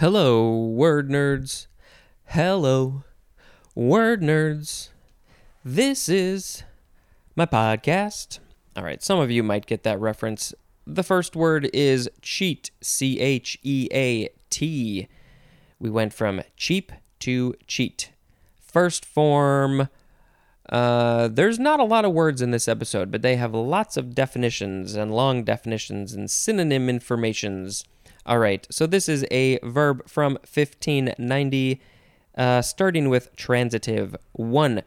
Hello, word nerds. Hello, word nerds. This is my podcast. All right, some of you might get that reference. The first word is cheat, C H E A T. We went from cheap to cheat. First form. Uh, there's not a lot of words in this episode, but they have lots of definitions and long definitions and synonym informations. All right, so this is a verb from 1590, uh, starting with transitive. One,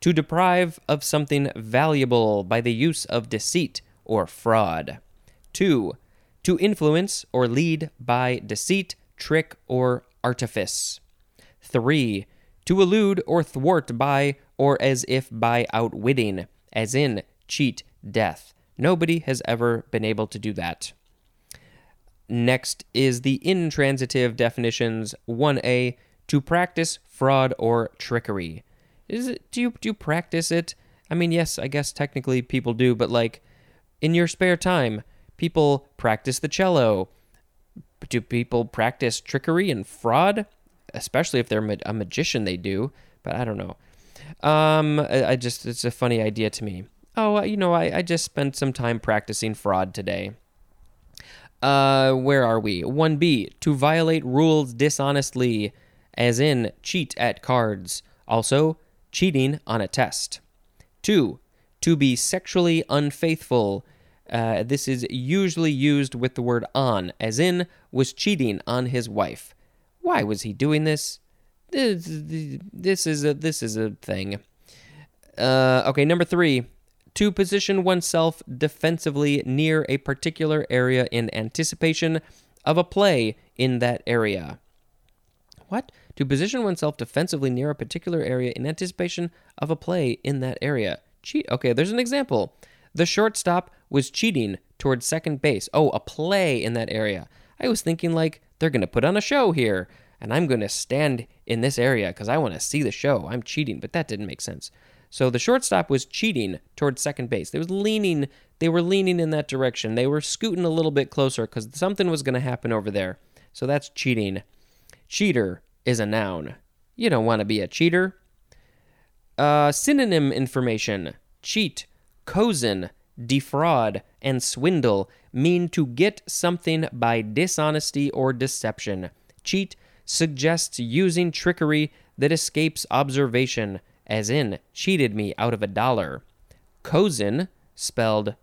to deprive of something valuable by the use of deceit or fraud. Two, to influence or lead by deceit, trick, or artifice. Three, to elude or thwart by or as if by outwitting, as in cheat death. Nobody has ever been able to do that. Next is the intransitive definitions 1a to practice fraud or trickery. Is it do you do you practice it? I mean, yes, I guess technically people do, but like in your spare time, people practice the cello. Do people practice trickery and fraud? Especially if they're a magician, they do. But I don't know. Um, I, I just it's a funny idea to me. Oh, you know, I, I just spent some time practicing fraud today. Uh, where are we? 1B, to violate rules dishonestly, as in cheat at cards. Also, cheating on a test. 2. To be sexually unfaithful. Uh, this is usually used with the word on, as in was cheating on his wife. Why was he doing this? This, this is a this is a thing. Uh, okay, number three to position oneself defensively near a particular area in anticipation of a play in that area. What? To position oneself defensively near a particular area in anticipation of a play in that area. Cheat. Okay, there's an example. The shortstop was cheating towards second base. Oh, a play in that area. I was thinking like they're going to put on a show here and I'm going to stand in this area because I want to see the show. I'm cheating, but that didn't make sense. So the shortstop was cheating towards second base. They was leaning. They were leaning in that direction. They were scooting a little bit closer because something was going to happen over there. So that's cheating. Cheater is a noun. You don't want to be a cheater. Uh, synonym information: cheat, cozen, defraud, and swindle mean to get something by dishonesty or deception. Cheat suggests using trickery that escapes observation as in cheated me out of a dollar. Cozen, spelled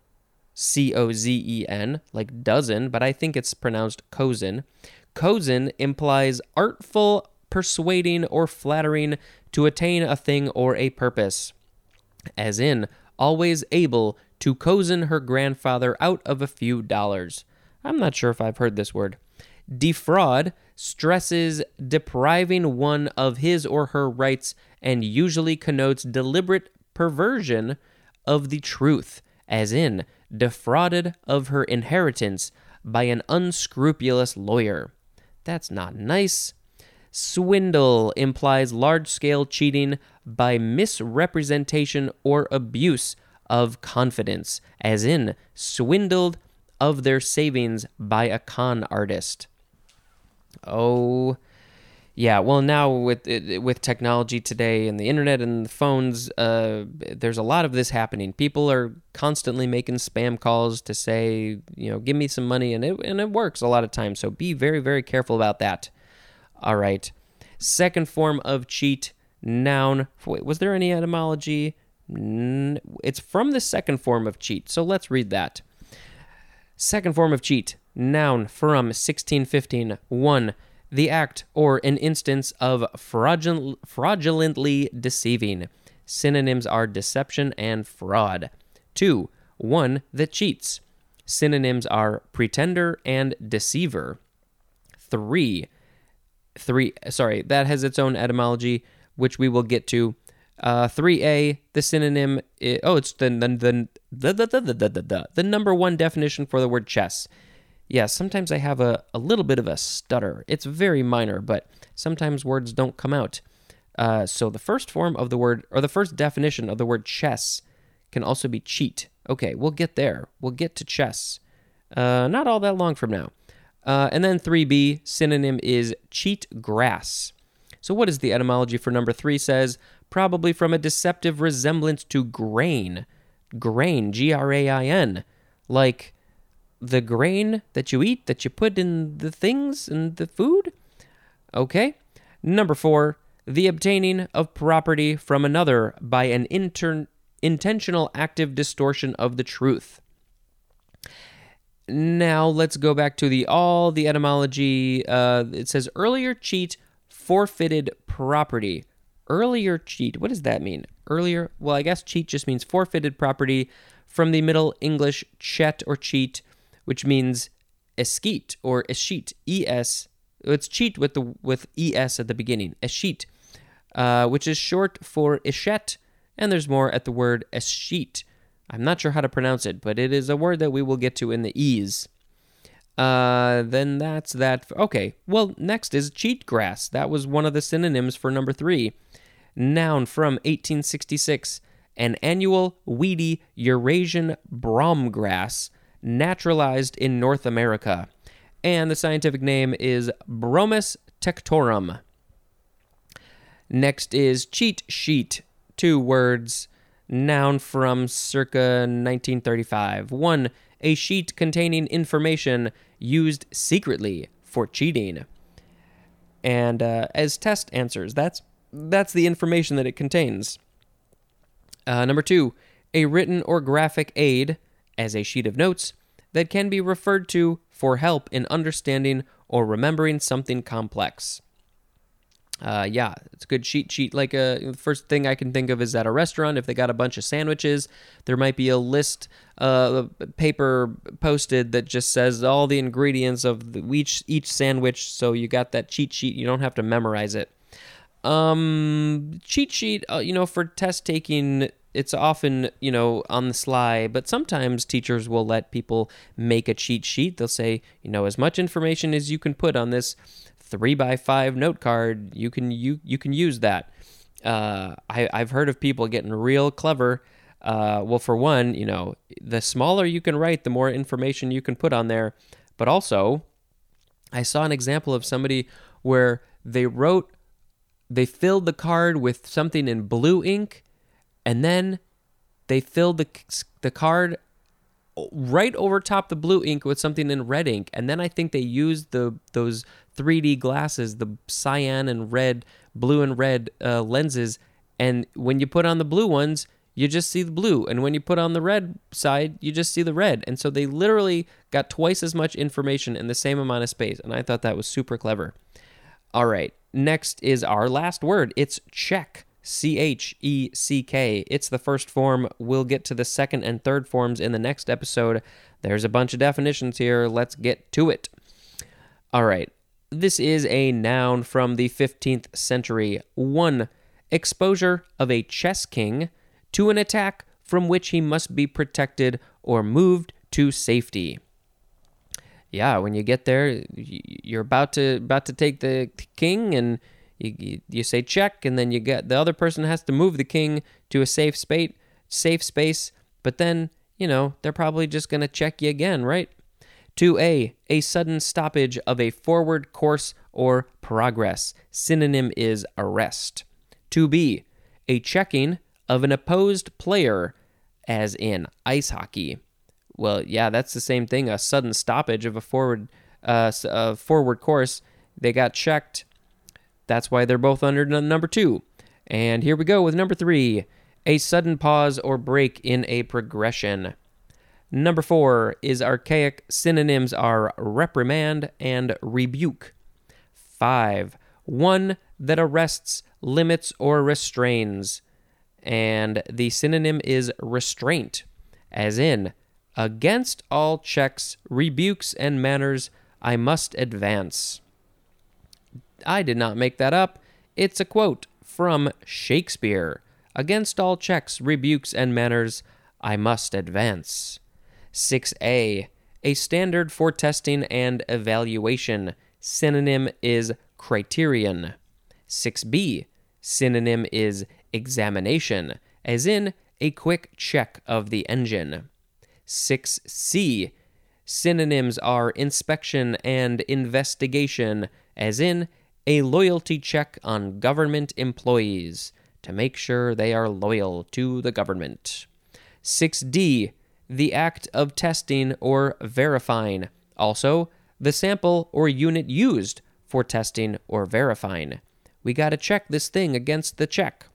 C O Z E N, like dozen, but I think it's pronounced cozen. Cozen implies artful, persuading, or flattering to attain a thing or a purpose, as in always able to cozen her grandfather out of a few dollars. I'm not sure if I've heard this word. Defraud stresses depriving one of his or her rights and usually connotes deliberate perversion of the truth, as in defrauded of her inheritance by an unscrupulous lawyer. That's not nice. Swindle implies large scale cheating by misrepresentation or abuse of confidence, as in swindled of their savings by a con artist. Oh, yeah. Well, now with with technology today and the internet and the phones, uh, there's a lot of this happening. People are constantly making spam calls to say, you know, give me some money, and it and it works a lot of times. So be very very careful about that. All right. Second form of cheat, noun. Wait, was there any etymology? It's from the second form of cheat. So let's read that. Second form of cheat, Noun from 1615. 1. The act or an instance of fraudul- fraudulently deceiving. Synonyms are deception and fraud. 2. One that cheats. Synonyms are pretender and deceiver. 3. 3 sorry, that has its own etymology which we will get to. Uh, 3a, the synonym, is, oh, it's the the, the the, the, the, the, the, the, the number one definition for the word chess yeah, sometimes I have a, a little bit of a stutter. It's very minor, but sometimes words don't come out. Uh, so the first form of the word, or the first definition of the word chess, can also be cheat. Okay, we'll get there. We'll get to chess. Uh, not all that long from now. Uh, and then 3b, synonym is cheat grass. So, what is the etymology for number three says? Probably from a deceptive resemblance to grain. Grain, G R A I N. Like the grain that you eat, that you put in the things and the food? Okay. Number four, the obtaining of property from another by an intentional active distortion of the truth. Now let's go back to the all the etymology. Uh, it says earlier cheat forfeited property. Earlier cheat. What does that mean? Earlier. Well, I guess cheat just means forfeited property from the Middle English chet or cheat, which means esquite or escheat. E S. It's cheat with the with E S at the beginning. Escheat, uh, which is short for eschet, and there's more at the word escheat I'm not sure how to pronounce it, but it is a word that we will get to in the E's. Uh, then that's that. Okay, well, next is cheatgrass. That was one of the synonyms for number three. Noun from 1866 an annual weedy Eurasian bromegrass naturalized in North America. And the scientific name is Bromus tectorum. Next is cheat sheet. Two words noun from circa 1935. 1. A sheet containing information used secretly for cheating. And uh, as test answers, that's that's the information that it contains. Uh, number two, a written or graphic aid, as a sheet of notes, that can be referred to for help in understanding or remembering something complex uh, yeah, it's a good cheat sheet. Like uh, first thing I can think of is at a restaurant, if they got a bunch of sandwiches, there might be a list, uh, paper posted that just says all the ingredients of the, each each sandwich. So you got that cheat sheet. You don't have to memorize it. Um, cheat sheet, uh, you know, for test taking, it's often you know on the sly but sometimes teachers will let people make a cheat sheet they'll say you know as much information as you can put on this three by five note card, you can you you can use that. Uh, I, I've heard of people getting real clever. Uh, well, for one, you know, the smaller you can write, the more information you can put on there. But also, I saw an example of somebody where they wrote, they filled the card with something in blue ink, and then they filled the the card right over top the blue ink with something in red ink. And then i think they used the those 3d glasses the cyan and red blue and red uh, lenses. And when you put on the blue ones you just see the blue. And when you put on the red side you just see the red. And so they literally got twice as much information in the same amount of space. And i thought that was super clever. All right. Next is our last word. It's check C H E C K. It's the first form. We'll get to the second and third forms in the next episode. There's a bunch of definitions here. Let's get to it. All right. This is a noun from the 15th century. One, exposure of a chess king to an attack from which he must be protected or moved to safety. Yeah, when you get there, you're about to about to take the king and you, you, you say check, and then you get the other person has to move the king to a safe space, safe space. But then you know they're probably just gonna check you again, right? 2a, a sudden stoppage of a forward course or progress. Synonym is arrest. 2b, a checking of an opposed player, as in ice hockey. Well, yeah, that's the same thing. A sudden stoppage of a forward, uh, a forward course. They got checked that's why they're both under number two. And here we go with number three a sudden pause or break in a progression. Number four is archaic. Synonyms are reprimand and rebuke. Five, one that arrests, limits, or restrains. And the synonym is restraint, as in, against all checks, rebukes, and manners, I must advance. I did not make that up. It's a quote from Shakespeare Against all checks, rebukes, and manners, I must advance. 6a. A standard for testing and evaluation. Synonym is criterion. 6b. Synonym is examination, as in a quick check of the engine. 6c. Synonyms are inspection and investigation, as in a loyalty check on government employees to make sure they are loyal to the government. 6D, the act of testing or verifying. Also, the sample or unit used for testing or verifying. We got to check this thing against the check.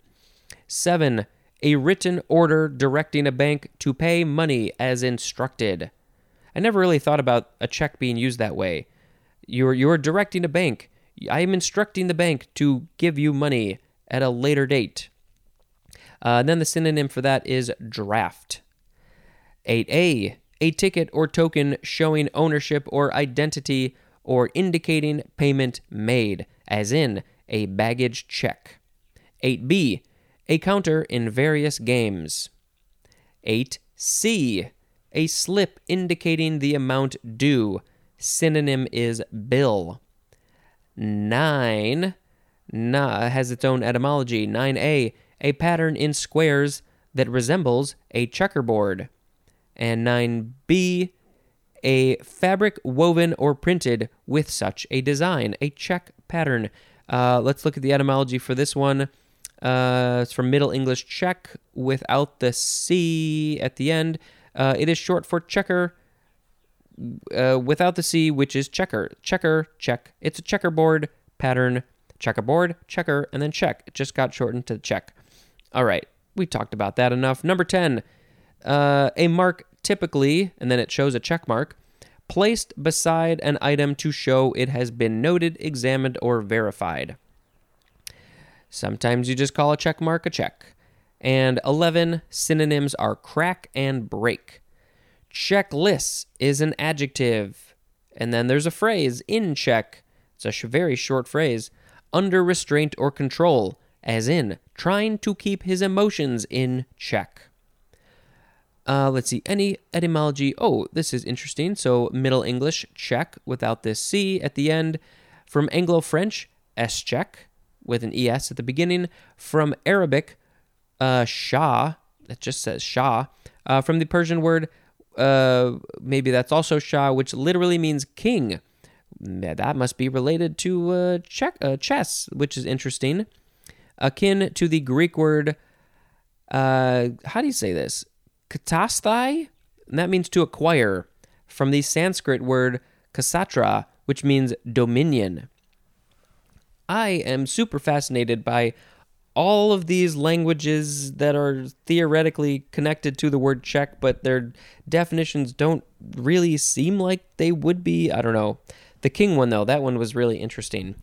7. A written order directing a bank to pay money as instructed. I never really thought about a check being used that way. You're, you're directing a bank. I am instructing the bank to give you money at a later date. Uh, then the synonym for that is draft. 8a, a ticket or token showing ownership or identity or indicating payment made, as in a baggage check. 8b, a counter in various games. 8c, a slip indicating the amount due. Synonym is bill. 9 na, has its own etymology. 9a, a pattern in squares that resembles a checkerboard. And 9b, a fabric woven or printed with such a design, a check pattern. Uh, let's look at the etymology for this one. Uh, it's from Middle English check without the C at the end. Uh, it is short for checker uh, without the C, which is checker. Checker, check. It's a checkerboard pattern. Checkerboard, checker, and then check. It just got shortened to check. All right, we talked about that enough. Number 10, uh, a mark typically, and then it shows a check mark, placed beside an item to show it has been noted, examined, or verified. Sometimes you just call a check mark a check. And 11 synonyms are crack and break. Checklists is an adjective. And then there's a phrase, in check. It's a sh- very short phrase. Under restraint or control, as in trying to keep his emotions in check. Uh, let's see, any etymology. Oh, this is interesting. So, Middle English, check, without this C at the end. From Anglo French, eschec, with an ES at the beginning. From Arabic, uh, Shah, that just says Shah. Uh, from the Persian word, uh, maybe that's also Shah, which literally means king. That must be related to uh, check, uh, chess, which is interesting. Akin to the Greek word, uh, how do you say this? Katasthai? That means to acquire. From the Sanskrit word kasatra, which means dominion. I am super fascinated by all of these languages that are theoretically connected to the word check, but their definitions don't really seem like they would be. I don't know. The king one, though, that one was really interesting.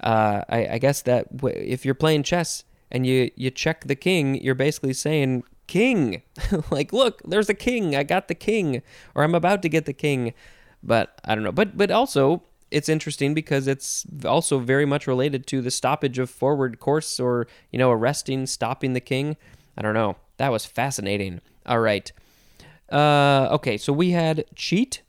Uh, I, I guess that w- if you're playing chess and you, you check the king, you're basically saying, King. like, look, there's a king. I got the king, or I'm about to get the king. But I don't know. But but also, it's interesting because it's also very much related to the stoppage of forward course or, you know, arresting, stopping the king. I don't know. That was fascinating. All right. Uh, okay, so we had cheat,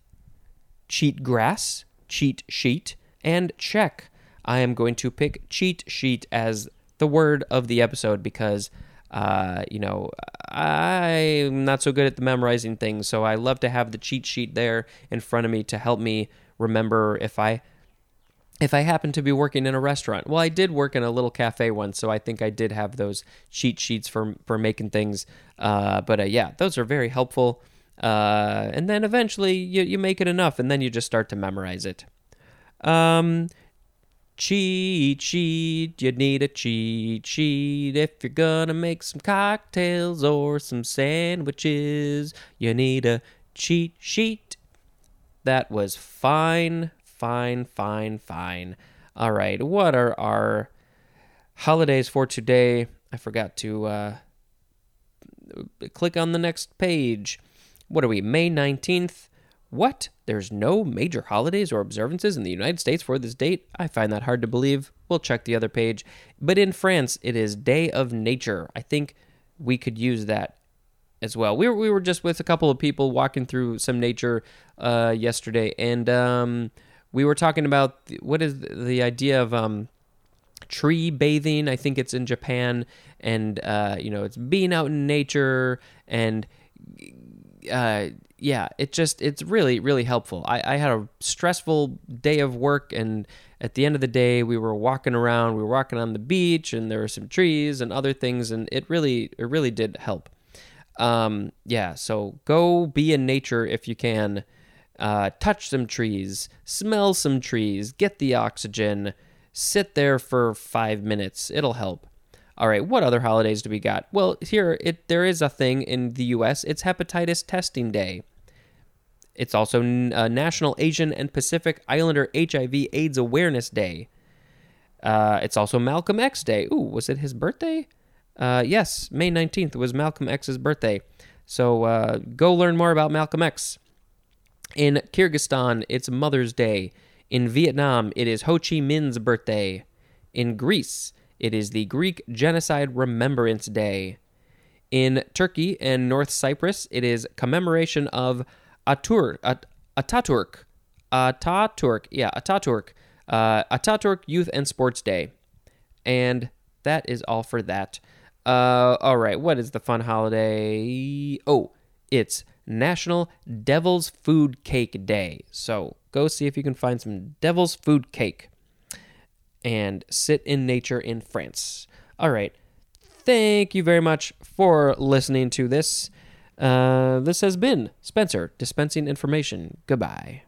cheat grass, cheat sheet, and check. I am going to pick cheat sheet as the word of the episode because, uh, you know, I'm not so good at the memorizing things, so I love to have the cheat sheet there in front of me to help me remember if I if I happen to be working in a restaurant. Well, I did work in a little cafe once, so I think I did have those cheat sheets for for making things. Uh, but uh, yeah, those are very helpful. Uh, and then eventually you, you make it enough, and then you just start to memorize it. Um, cheat sheet, you need a cheat sheet if you're gonna make some cocktails or some sandwiches. You need a cheat sheet. That was fine, fine, fine, fine. All right, what are our holidays for today? I forgot to uh, click on the next page. What are we, May 19th? What? There's no major holidays or observances in the United States for this date? I find that hard to believe. We'll check the other page. But in France, it is Day of Nature. I think we could use that as well. We were, we were just with a couple of people walking through some nature uh, yesterday, and um, we were talking about the, what is the idea of um, tree bathing. I think it's in Japan, and uh, you know, it's being out in nature and uh, yeah, it just it's really really helpful. I, I had a stressful day of work, and at the end of the day, we were walking around. We were walking on the beach, and there were some trees and other things, and it really it really did help. Um, yeah, so go be in nature if you can. Uh, touch some trees, smell some trees, get the oxygen, sit there for five minutes. It'll help. All right, what other holidays do we got? Well, here it there is a thing in the U.S. It's Hepatitis Testing Day. It's also uh, National Asian and Pacific Islander HIV/AIDS Awareness Day. Uh, it's also Malcolm X Day. Ooh, was it his birthday? Uh, yes, May 19th was Malcolm X's birthday. So uh, go learn more about Malcolm X. In Kyrgyzstan, it's Mother's Day. In Vietnam, it is Ho Chi Minh's birthday. In Greece, it is the Greek Genocide Remembrance Day. In Turkey and North Cyprus, it is commemoration of Atur, At, Ataturk. Ataturk, yeah, Ataturk. Uh, Ataturk Youth and Sports Day. And that is all for that. Uh, all right, what is the fun holiday? Oh, it's National Devil's Food Cake Day. So go see if you can find some Devil's Food Cake and sit in nature in France. All right. Thank you very much for listening to this. Uh, this has been Spencer dispensing information. Goodbye.